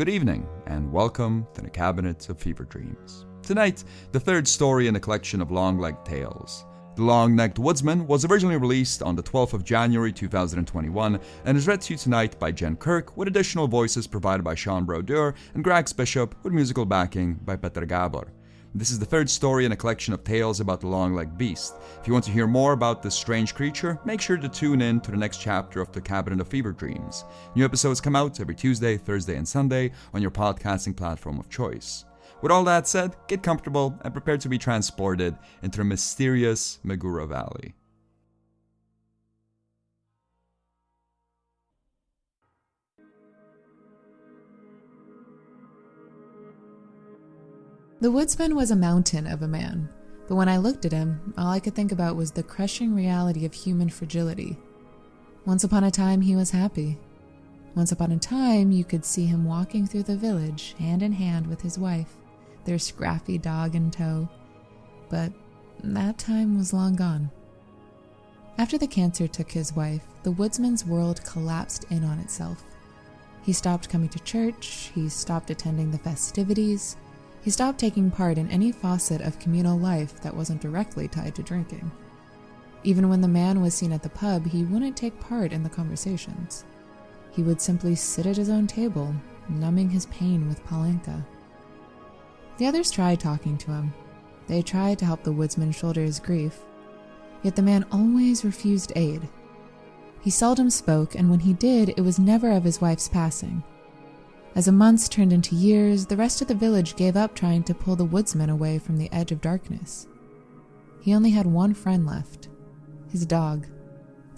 Good evening, and welcome to the Cabinet of Fever Dreams. Tonight, the third story in a collection of long legged tales. The Long Necked Woodsman was originally released on the 12th of January 2021 and is read to you tonight by Jenn Kirk, with additional voices provided by Sean Brodeur and Grax Bishop, with musical backing by Peter Gabor. This is the third story in a collection of tales about the long legged beast. If you want to hear more about this strange creature, make sure to tune in to the next chapter of The Cabinet of Fever Dreams. New episodes come out every Tuesday, Thursday, and Sunday on your podcasting platform of choice. With all that said, get comfortable and prepare to be transported into the mysterious Magura Valley. The woodsman was a mountain of a man, but when I looked at him, all I could think about was the crushing reality of human fragility. Once upon a time, he was happy. Once upon a time, you could see him walking through the village, hand in hand with his wife, their scrappy dog in tow. But that time was long gone. After the cancer took his wife, the woodsman's world collapsed in on itself. He stopped coming to church, he stopped attending the festivities, he stopped taking part in any facet of communal life that wasn't directly tied to drinking. Even when the man was seen at the pub, he wouldn't take part in the conversations. He would simply sit at his own table, numbing his pain with palenka. The others tried talking to him. They tried to help the woodsman shoulder his grief, yet the man always refused aid. He seldom spoke, and when he did, it was never of his wife's passing. As the months turned into years, the rest of the village gave up trying to pull the woodsman away from the edge of darkness. He only had one friend left his dog,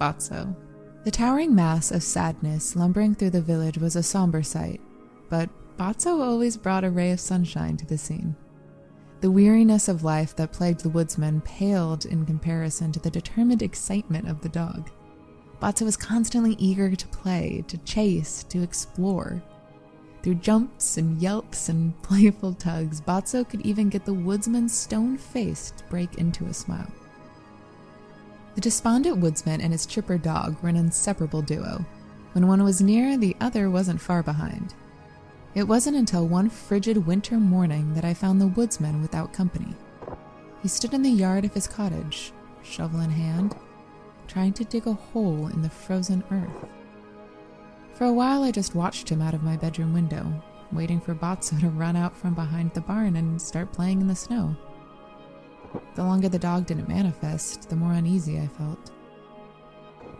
Batso. The towering mass of sadness lumbering through the village was a somber sight, but Batso always brought a ray of sunshine to the scene. The weariness of life that plagued the woodsman paled in comparison to the determined excitement of the dog. Batso was constantly eager to play, to chase, to explore. Through jumps and yelps and playful tugs, Batso could even get the woodsman's stone face to break into a smile. The despondent woodsman and his chipper dog were an inseparable duo. When one was near, the other wasn't far behind. It wasn't until one frigid winter morning that I found the woodsman without company. He stood in the yard of his cottage, shovel in hand, trying to dig a hole in the frozen earth. For a while, I just watched him out of my bedroom window, waiting for Batso to run out from behind the barn and start playing in the snow. The longer the dog didn't manifest, the more uneasy I felt.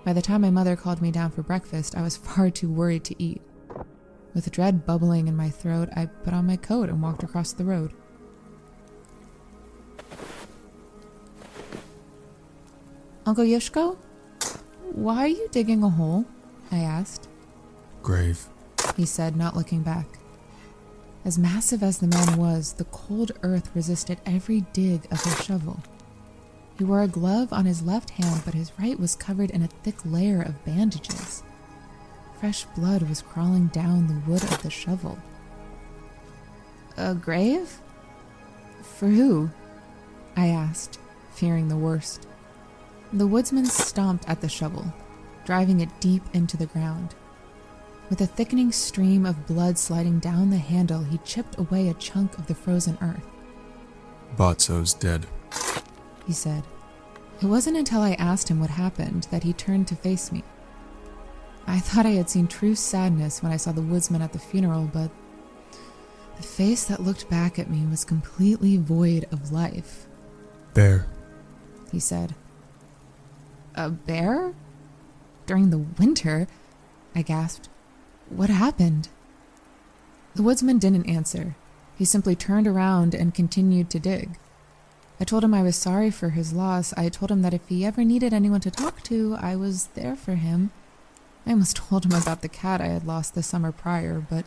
By the time my mother called me down for breakfast, I was far too worried to eat. With dread bubbling in my throat, I put on my coat and walked across the road. Uncle Yushko? Why are you digging a hole? I asked. Grave, he said, not looking back. As massive as the man was, the cold earth resisted every dig of his shovel. He wore a glove on his left hand, but his right was covered in a thick layer of bandages. Fresh blood was crawling down the wood of the shovel. A grave? For who? I asked, fearing the worst. The woodsman stomped at the shovel, driving it deep into the ground. With a thickening stream of blood sliding down the handle, he chipped away a chunk of the frozen earth. Batso's dead, he said. It wasn't until I asked him what happened that he turned to face me. I thought I had seen true sadness when I saw the woodsman at the funeral, but the face that looked back at me was completely void of life. Bear, he said. A bear? During the winter? I gasped. What happened? The woodsman didn't answer. He simply turned around and continued to dig. I told him I was sorry for his loss. I told him that if he ever needed anyone to talk to, I was there for him. I almost told him about the cat I had lost the summer prior, but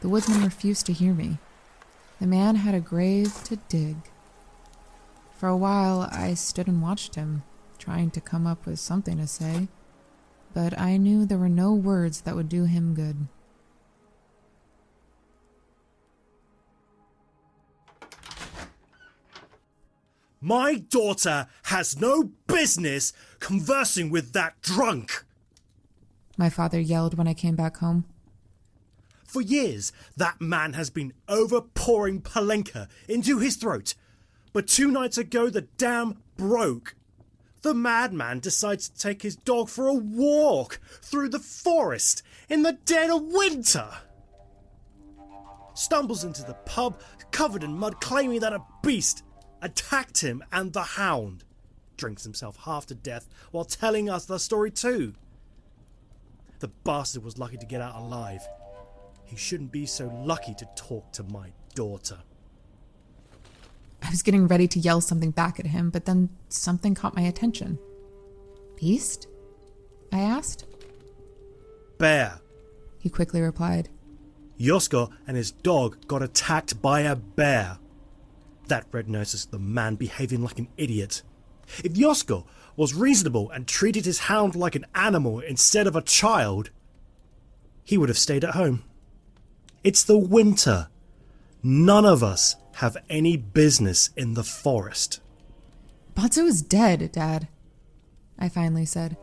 the woodsman refused to hear me. The man had a grave to dig. For a while, I stood and watched him, trying to come up with something to say but I knew there were no words that would do him good. My daughter has no business conversing with that drunk. My father yelled when I came back home. For years, that man has been overpouring Palenka into his throat. But two nights ago, the dam broke. The madman decides to take his dog for a walk through the forest in the dead of winter. Stumbles into the pub covered in mud, claiming that a beast attacked him and the hound. Drinks himself half to death while telling us the story too. The bastard was lucky to get out alive. He shouldn't be so lucky to talk to my daughter. I was getting ready to yell something back at him, but then something caught my attention. Beast? I asked. Bear. He quickly replied. Yosko and his dog got attacked by a bear. That red nose is the man behaving like an idiot. If Yosko was reasonable and treated his hound like an animal instead of a child, he would have stayed at home. It's the winter. None of us have any business in the forest. Batso is dead, Dad. I finally said.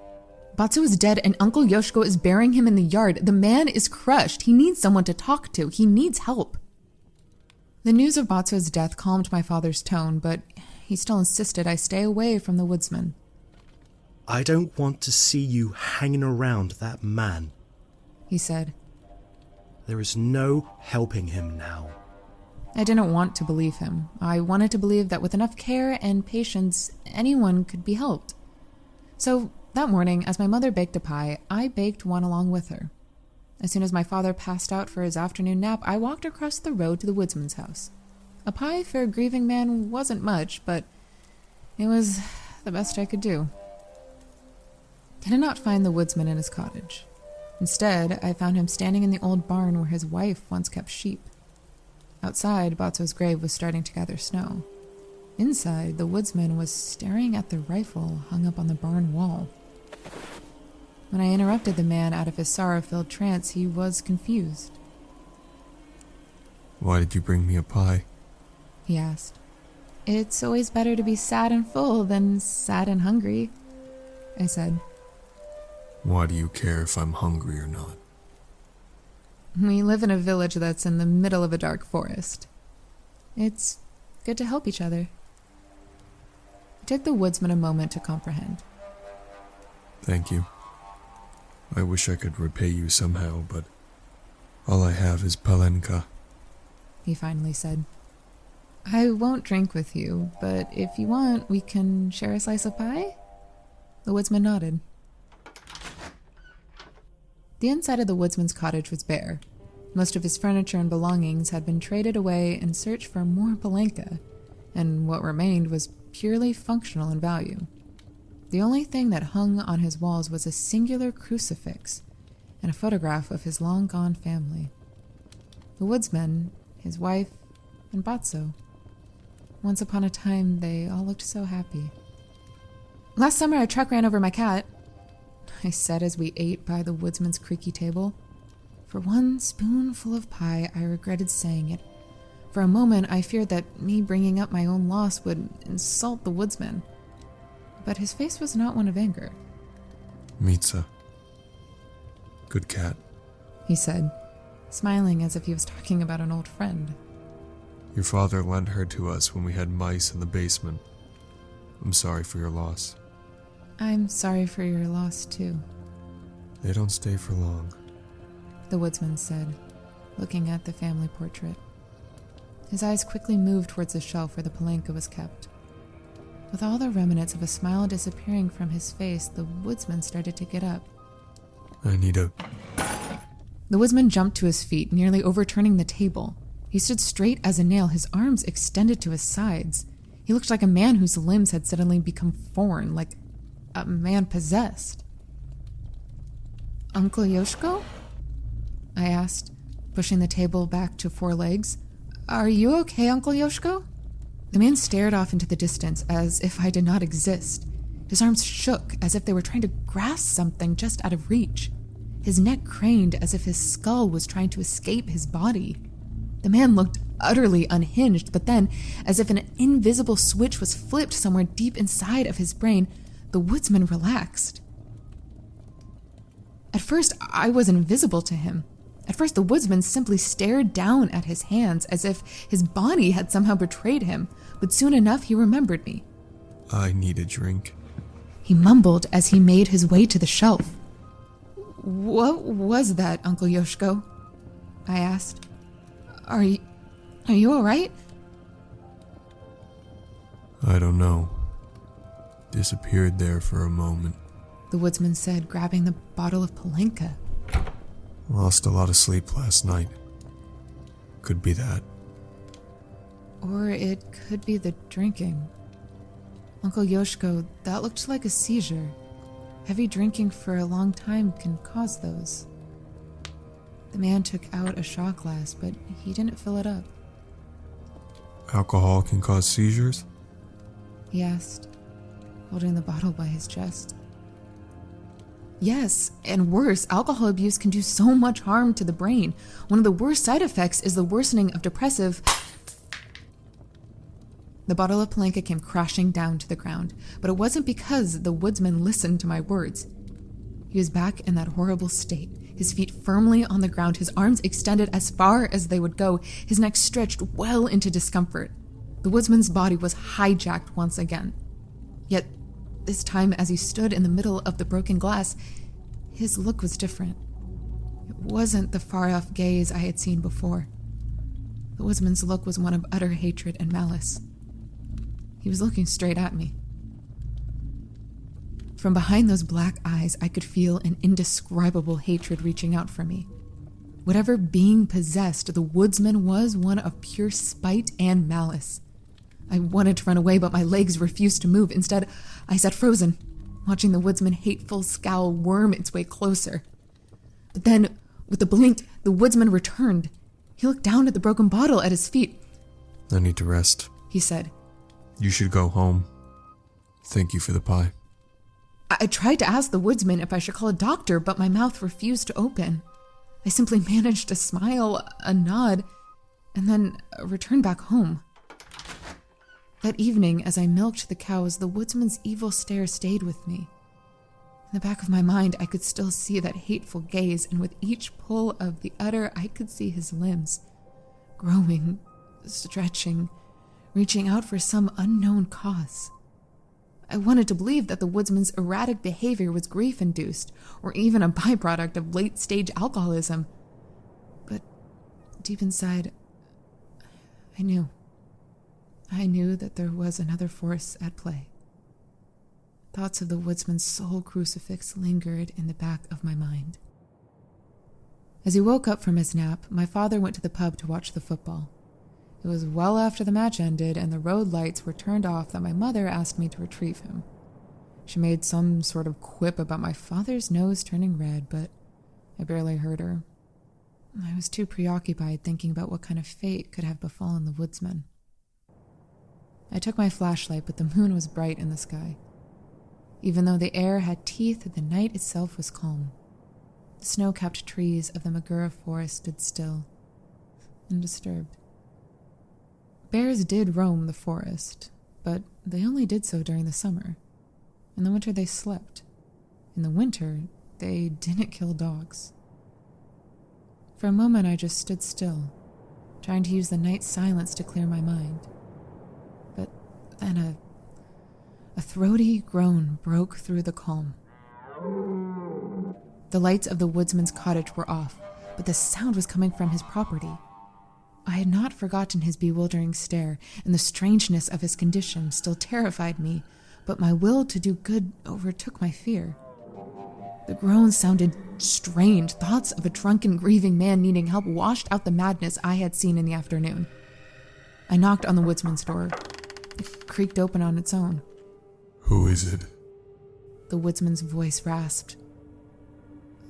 Batso is dead and Uncle Yoshiko is burying him in the yard. The man is crushed. He needs someone to talk to. He needs help. The news of Batso's death calmed my father's tone, but he still insisted I stay away from the woodsman. I don't want to see you hanging around that man, he said. There is no helping him now. I didn't want to believe him. I wanted to believe that with enough care and patience, anyone could be helped. So that morning, as my mother baked a pie, I baked one along with her. As soon as my father passed out for his afternoon nap, I walked across the road to the woodsman's house. A pie for a grieving man wasn't much, but it was the best I could do. I did not find the woodsman in his cottage. Instead, I found him standing in the old barn where his wife once kept sheep. Outside, Batso's grave was starting to gather snow. Inside, the woodsman was staring at the rifle hung up on the barn wall. When I interrupted the man out of his sorrow filled trance, he was confused. Why did you bring me a pie? He asked. It's always better to be sad and full than sad and hungry, I said. Why do you care if I'm hungry or not? We live in a village that's in the middle of a dark forest. It's good to help each other. It took the woodsman a moment to comprehend. Thank you. I wish I could repay you somehow, but all I have is Palenka. He finally said. I won't drink with you, but if you want, we can share a slice of pie? The woodsman nodded. The inside of the woodsman's cottage was bare. Most of his furniture and belongings had been traded away in search for more palenka, and what remained was purely functional in value. The only thing that hung on his walls was a singular crucifix and a photograph of his long gone family. The woodsman, his wife, and Batso. Once upon a time, they all looked so happy. Last summer, a truck ran over my cat, I said as we ate by the woodsman's creaky table. For one spoonful of pie, I regretted saying it. For a moment, I feared that me bringing up my own loss would insult the woodsman. But his face was not one of anger. Mitsa. Good cat. He said, smiling as if he was talking about an old friend. Your father lent her to us when we had mice in the basement. I'm sorry for your loss. I'm sorry for your loss, too. They don't stay for long, the woodsman said, looking at the family portrait. His eyes quickly moved towards the shelf where the palenka was kept. With all the remnants of a smile disappearing from his face, the woodsman started to get up. I need a. The woodsman jumped to his feet, nearly overturning the table. He stood straight as a nail, his arms extended to his sides. He looked like a man whose limbs had suddenly become foreign, like a man possessed. Uncle Yoshiko? I asked, pushing the table back to four legs. Are you okay, Uncle Yoshiko? The man stared off into the distance as if I did not exist. His arms shook as if they were trying to grasp something just out of reach. His neck craned as if his skull was trying to escape his body. The man looked utterly unhinged, but then, as if an invisible switch was flipped somewhere deep inside of his brain, the woodsman relaxed. At first, I was invisible to him. At first, the woodsman simply stared down at his hands as if his body had somehow betrayed him, but soon enough he remembered me. I need a drink. He mumbled as he made his way to the shelf. What was that, Uncle Yoshiko? I asked. Are you. Are you alright? I don't know. Disappeared there for a moment. The woodsman said, grabbing the bottle of Palenka. Lost a lot of sleep last night. Could be that. Or it could be the drinking. Uncle Yoshiko, that looked like a seizure. Heavy drinking for a long time can cause those. The man took out a shot glass, but he didn't fill it up. Alcohol can cause seizures? He asked, holding the bottle by his chest. Yes, and worse, alcohol abuse can do so much harm to the brain. One of the worst side effects is the worsening of depressive. The bottle of Palenka came crashing down to the ground, but it wasn't because the woodsman listened to my words. He was back in that horrible state, his feet firmly on the ground, his arms extended as far as they would go, his neck stretched well into discomfort. The woodsman's body was hijacked once again. Yet, this time, as he stood in the middle of the broken glass, his look was different. It wasn't the far off gaze I had seen before. The woodsman's look was one of utter hatred and malice. He was looking straight at me. From behind those black eyes, I could feel an indescribable hatred reaching out for me. Whatever being possessed the woodsman was one of pure spite and malice. I wanted to run away, but my legs refused to move. Instead, I sat frozen, watching the woodsman's hateful scowl worm its way closer. But then, with a blink, the woodsman returned. He looked down at the broken bottle at his feet. I need to rest. He said, You should go home. Thank you for the pie. I tried to ask the woodsman if I should call a doctor, but my mouth refused to open. I simply managed to smile, a nod, and then return back home. That evening, as I milked the cows, the woodsman's evil stare stayed with me. In the back of my mind, I could still see that hateful gaze, and with each pull of the udder, I could see his limbs growing, stretching, reaching out for some unknown cause. I wanted to believe that the woodsman's erratic behavior was grief induced, or even a byproduct of late stage alcoholism. But deep inside, I knew. I knew that there was another force at play. Thoughts of the woodsman's soul crucifix lingered in the back of my mind. As he woke up from his nap, my father went to the pub to watch the football. It was well after the match ended and the road lights were turned off that my mother asked me to retrieve him. She made some sort of quip about my father's nose turning red, but I barely heard her. I was too preoccupied thinking about what kind of fate could have befallen the woodsman. I took my flashlight, but the moon was bright in the sky. Even though the air had teeth, the night itself was calm. The snow capped trees of the Magura forest stood still, undisturbed. Bears did roam the forest, but they only did so during the summer. In the winter, they slept. In the winter, they didn't kill dogs. For a moment, I just stood still, trying to use the night silence to clear my mind. Then a, a throaty groan broke through the calm. The lights of the woodsman's cottage were off, but the sound was coming from his property. I had not forgotten his bewildering stare, and the strangeness of his condition still terrified me, but my will to do good overtook my fear. The groans sounded strange. Thoughts of a drunken, grieving man needing help washed out the madness I had seen in the afternoon. I knocked on the woodsman's door. It creaked open on its own. Who is it? The woodsman's voice rasped.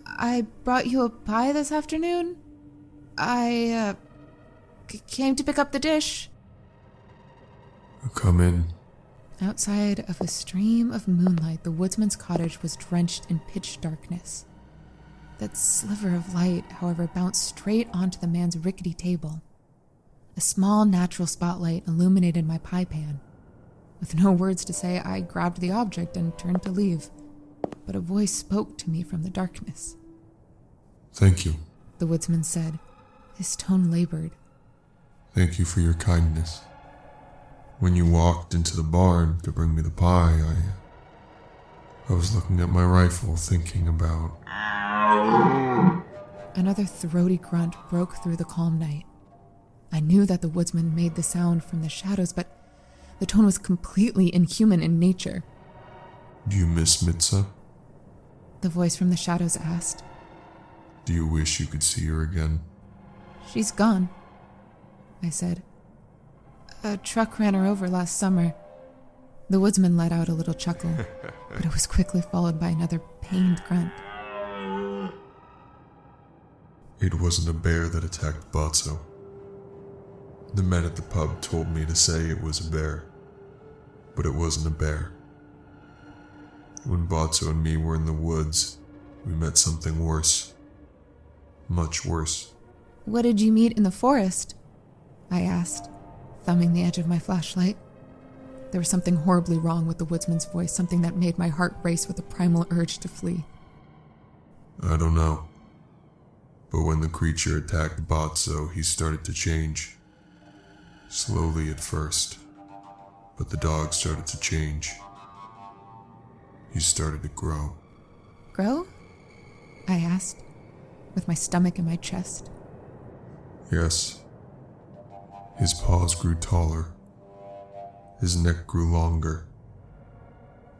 I brought you a pie this afternoon. I, uh, c- came to pick up the dish. Come in. Outside of a stream of moonlight, the woodsman's cottage was drenched in pitch darkness. That sliver of light, however, bounced straight onto the man's rickety table. A small natural spotlight illuminated my pie pan. With no words to say, I grabbed the object and turned to leave. But a voice spoke to me from the darkness. Thank you. The woodsman said, his tone labored. Thank you for your kindness. When you walked into the barn to bring me the pie, I. I was looking at my rifle, thinking about. Another throaty grunt broke through the calm night. I knew that the woodsman made the sound from the shadows, but the tone was completely inhuman in nature. Do you miss Mitza? The voice from the shadows asked. Do you wish you could see her again? She's gone, I said. A truck ran her over last summer. The woodsman let out a little chuckle, but it was quickly followed by another pained grunt. It wasn't a bear that attacked Botso. The men at the pub told me to say it was a bear, but it wasn't a bear. When Botso and me were in the woods, we met something worse. Much worse. What did you meet in the forest? I asked, thumbing the edge of my flashlight. There was something horribly wrong with the woodsman's voice, something that made my heart race with a primal urge to flee. I don't know. But when the creature attacked Botso, he started to change. Slowly at first. But the dog started to change. He started to grow. Grow? I asked, with my stomach in my chest. Yes. His paws grew taller. His neck grew longer.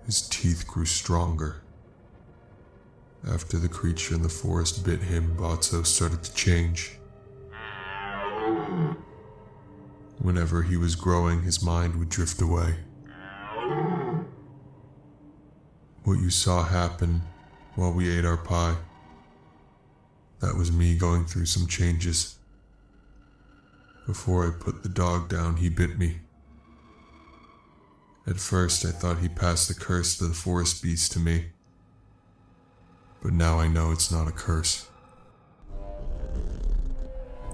His teeth grew stronger. After the creature in the forest bit him, Botso started to change. Whenever he was growing, his mind would drift away. What you saw happen while we ate our pie, that was me going through some changes. Before I put the dog down, he bit me. At first, I thought he passed the curse of the forest beast to me. But now I know it's not a curse.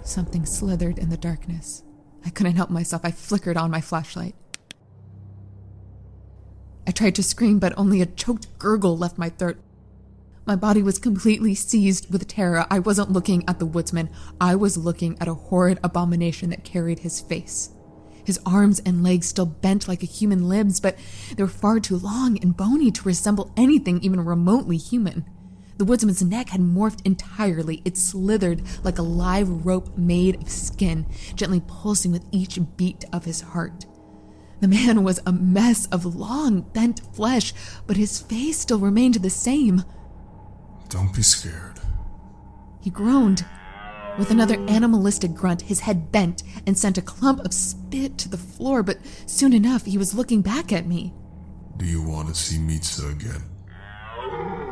Something slithered in the darkness. I couldn't help myself. I flickered on my flashlight. I tried to scream, but only a choked gurgle left my throat. My body was completely seized with terror. I wasn't looking at the woodsman, I was looking at a horrid abomination that carried his face. His arms and legs still bent like a human limbs, but they were far too long and bony to resemble anything even remotely human. The woodsman's neck had morphed entirely. It slithered like a live rope made of skin, gently pulsing with each beat of his heart. The man was a mess of long, bent flesh, but his face still remained the same. Don't be scared. He groaned. With another animalistic grunt, his head bent and sent a clump of spit to the floor, but soon enough he was looking back at me. Do you want to see Mitsa again?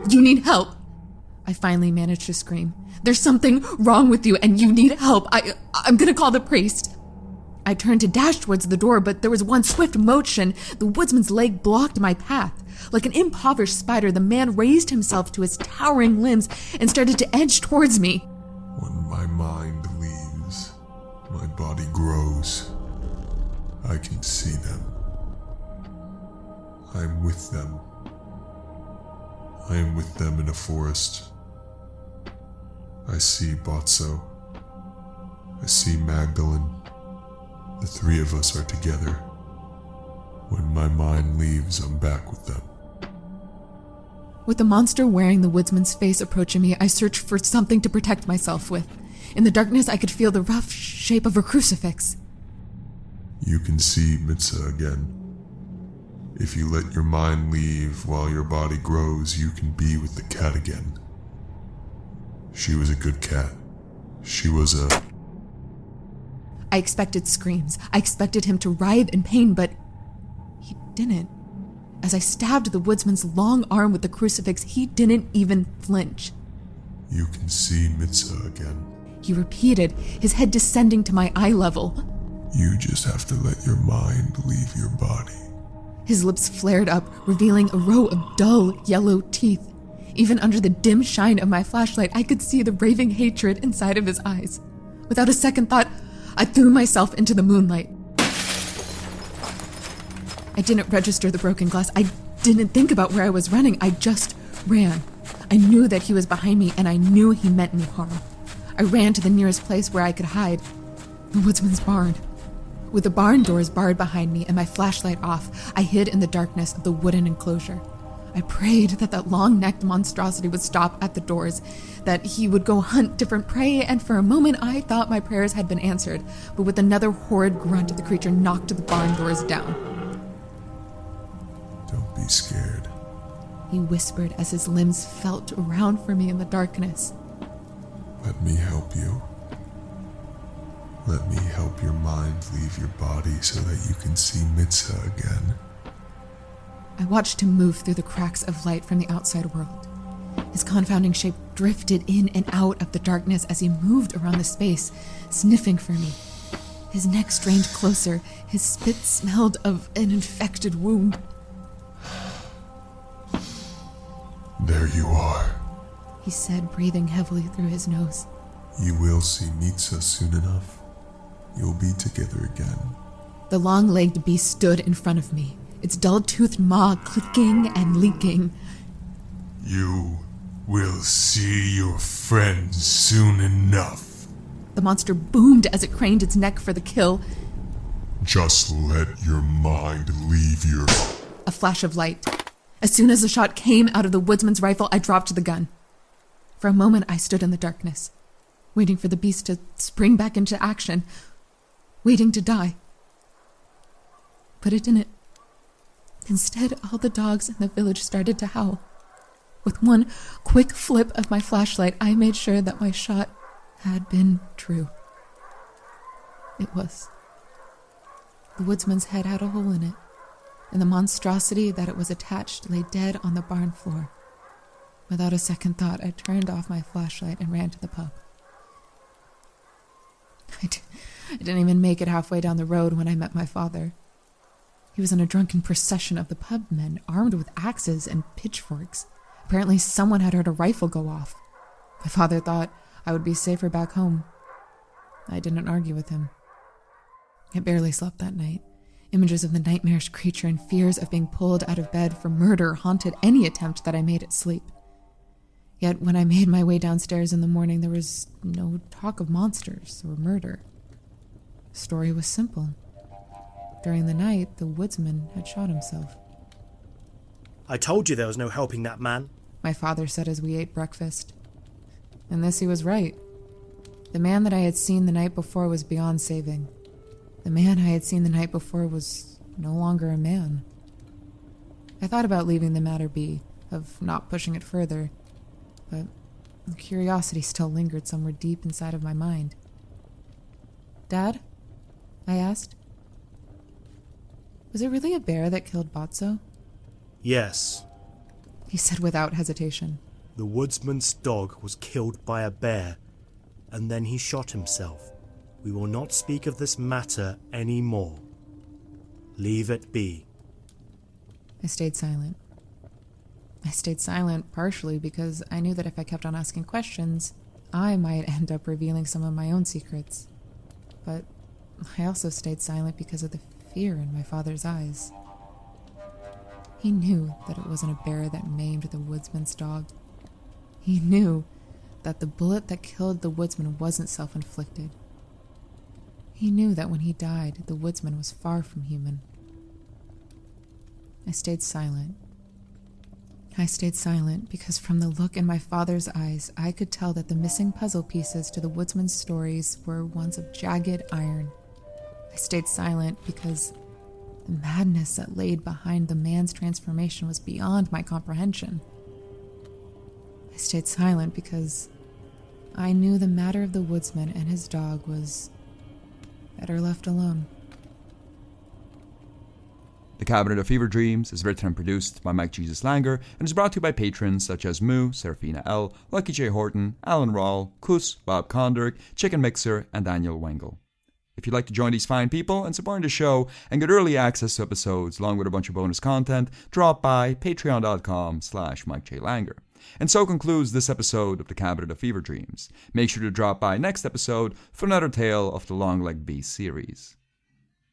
You need help! I finally managed to scream. There's something wrong with you and you need help. I I'm gonna call the priest. I turned to dash towards the door, but there was one swift motion. The woodsman's leg blocked my path. Like an impoverished spider, the man raised himself to his towering limbs and started to edge towards me. When my mind leaves, my body grows. I can see them. I'm with them. I am with them in a forest. I see Botso. I see Magdalene. The three of us are together. When my mind leaves, I'm back with them. With the monster wearing the woodsman's face approaching me, I searched for something to protect myself with. In the darkness, I could feel the rough shape of a crucifix. You can see Mitsa again. If you let your mind leave while your body grows, you can be with the cat again. She was a good cat. She was a. I expected screams. I expected him to writhe in pain, but he didn't. As I stabbed the woodsman's long arm with the crucifix, he didn't even flinch. You can see Mitsa again. He repeated, his head descending to my eye level. You just have to let your mind leave your body. His lips flared up, revealing a row of dull yellow teeth. Even under the dim shine of my flashlight, I could see the raving hatred inside of his eyes. Without a second thought, I threw myself into the moonlight. I didn't register the broken glass. I didn't think about where I was running. I just ran. I knew that he was behind me, and I knew he meant me harm. I ran to the nearest place where I could hide the woodsman's barn. With the barn doors barred behind me and my flashlight off, I hid in the darkness of the wooden enclosure. I prayed that that long necked monstrosity would stop at the doors, that he would go hunt different prey, and for a moment I thought my prayers had been answered. But with another horrid grunt, the creature knocked the barn doors down. Don't be scared. He whispered as his limbs felt around for me in the darkness. Let me help you. Let me help your mind leave your body so that you can see Mitzah again. I watched him move through the cracks of light from the outside world. His confounding shape drifted in and out of the darkness as he moved around the space, sniffing for me. His neck strained closer. His spit smelled of an infected wound. There you are. He said, breathing heavily through his nose. You will see Mitzah soon enough. You'll be together again. The long legged beast stood in front of me, its dull toothed maw clicking and leaking. You will see your friends soon enough. The monster boomed as it craned its neck for the kill. Just let your mind leave your. A flash of light. As soon as the shot came out of the woodsman's rifle, I dropped the gun. For a moment, I stood in the darkness, waiting for the beast to spring back into action, waiting to die. But it didn't. Instead, all the dogs in the village started to howl. With one quick flip of my flashlight, I made sure that my shot had been true. It was. The woodsman's head had a hole in it, and the monstrosity that it was attached lay dead on the barn floor. Without a second thought, I turned off my flashlight and ran to the pub. I d- I didn't even make it halfway down the road when I met my father. He was in a drunken procession of the pub men, armed with axes and pitchforks. Apparently, someone had heard a rifle go off. My father thought I would be safer back home. I didn't argue with him. I barely slept that night. Images of the nightmarish creature and fears of being pulled out of bed for murder haunted any attempt that I made at sleep. Yet when I made my way downstairs in the morning, there was no talk of monsters or murder. The story was simple. During the night, the woodsman had shot himself. I told you there was no helping that man. My father said as we ate breakfast. And this he was right. The man that I had seen the night before was beyond saving. The man I had seen the night before was no longer a man. I thought about leaving the matter be, of not pushing it further, but curiosity still lingered somewhere deep inside of my mind. Dad? I asked. Was it really a bear that killed Botso? Yes, He said without hesitation. the woodsman's dog was killed by a bear, and then he shot himself. We will not speak of this matter any more. Leave it be. I stayed silent. I stayed silent partially because I knew that if I kept on asking questions, I might end up revealing some of my own secrets. But I also stayed silent because of the fear in my father's eyes. He knew that it wasn't a bear that maimed the woodsman's dog. He knew that the bullet that killed the woodsman wasn't self inflicted. He knew that when he died, the woodsman was far from human. I stayed silent. I stayed silent because from the look in my father's eyes, I could tell that the missing puzzle pieces to the woodsman's stories were ones of jagged iron. I stayed silent because the madness that laid behind the man's transformation was beyond my comprehension. I stayed silent because I knew the matter of the woodsman and his dog was better left alone. The Cabinet of Fever Dreams is written and produced by Mike Jesus Langer and is brought to you by patrons such as Moo, Serafina L, Lucky J. Horton, Alan Rawl, Kus, Bob Konderk, Chicken Mixer, and Daniel Wengel. If you'd like to join these fine people and support the show and get early access to episodes along with a bunch of bonus content, drop by patreon.com slash Mike J. Langer. And so concludes this episode of the Cabinet of Fever Dreams. Make sure to drop by next episode for another tale of the Long Leg Beast series.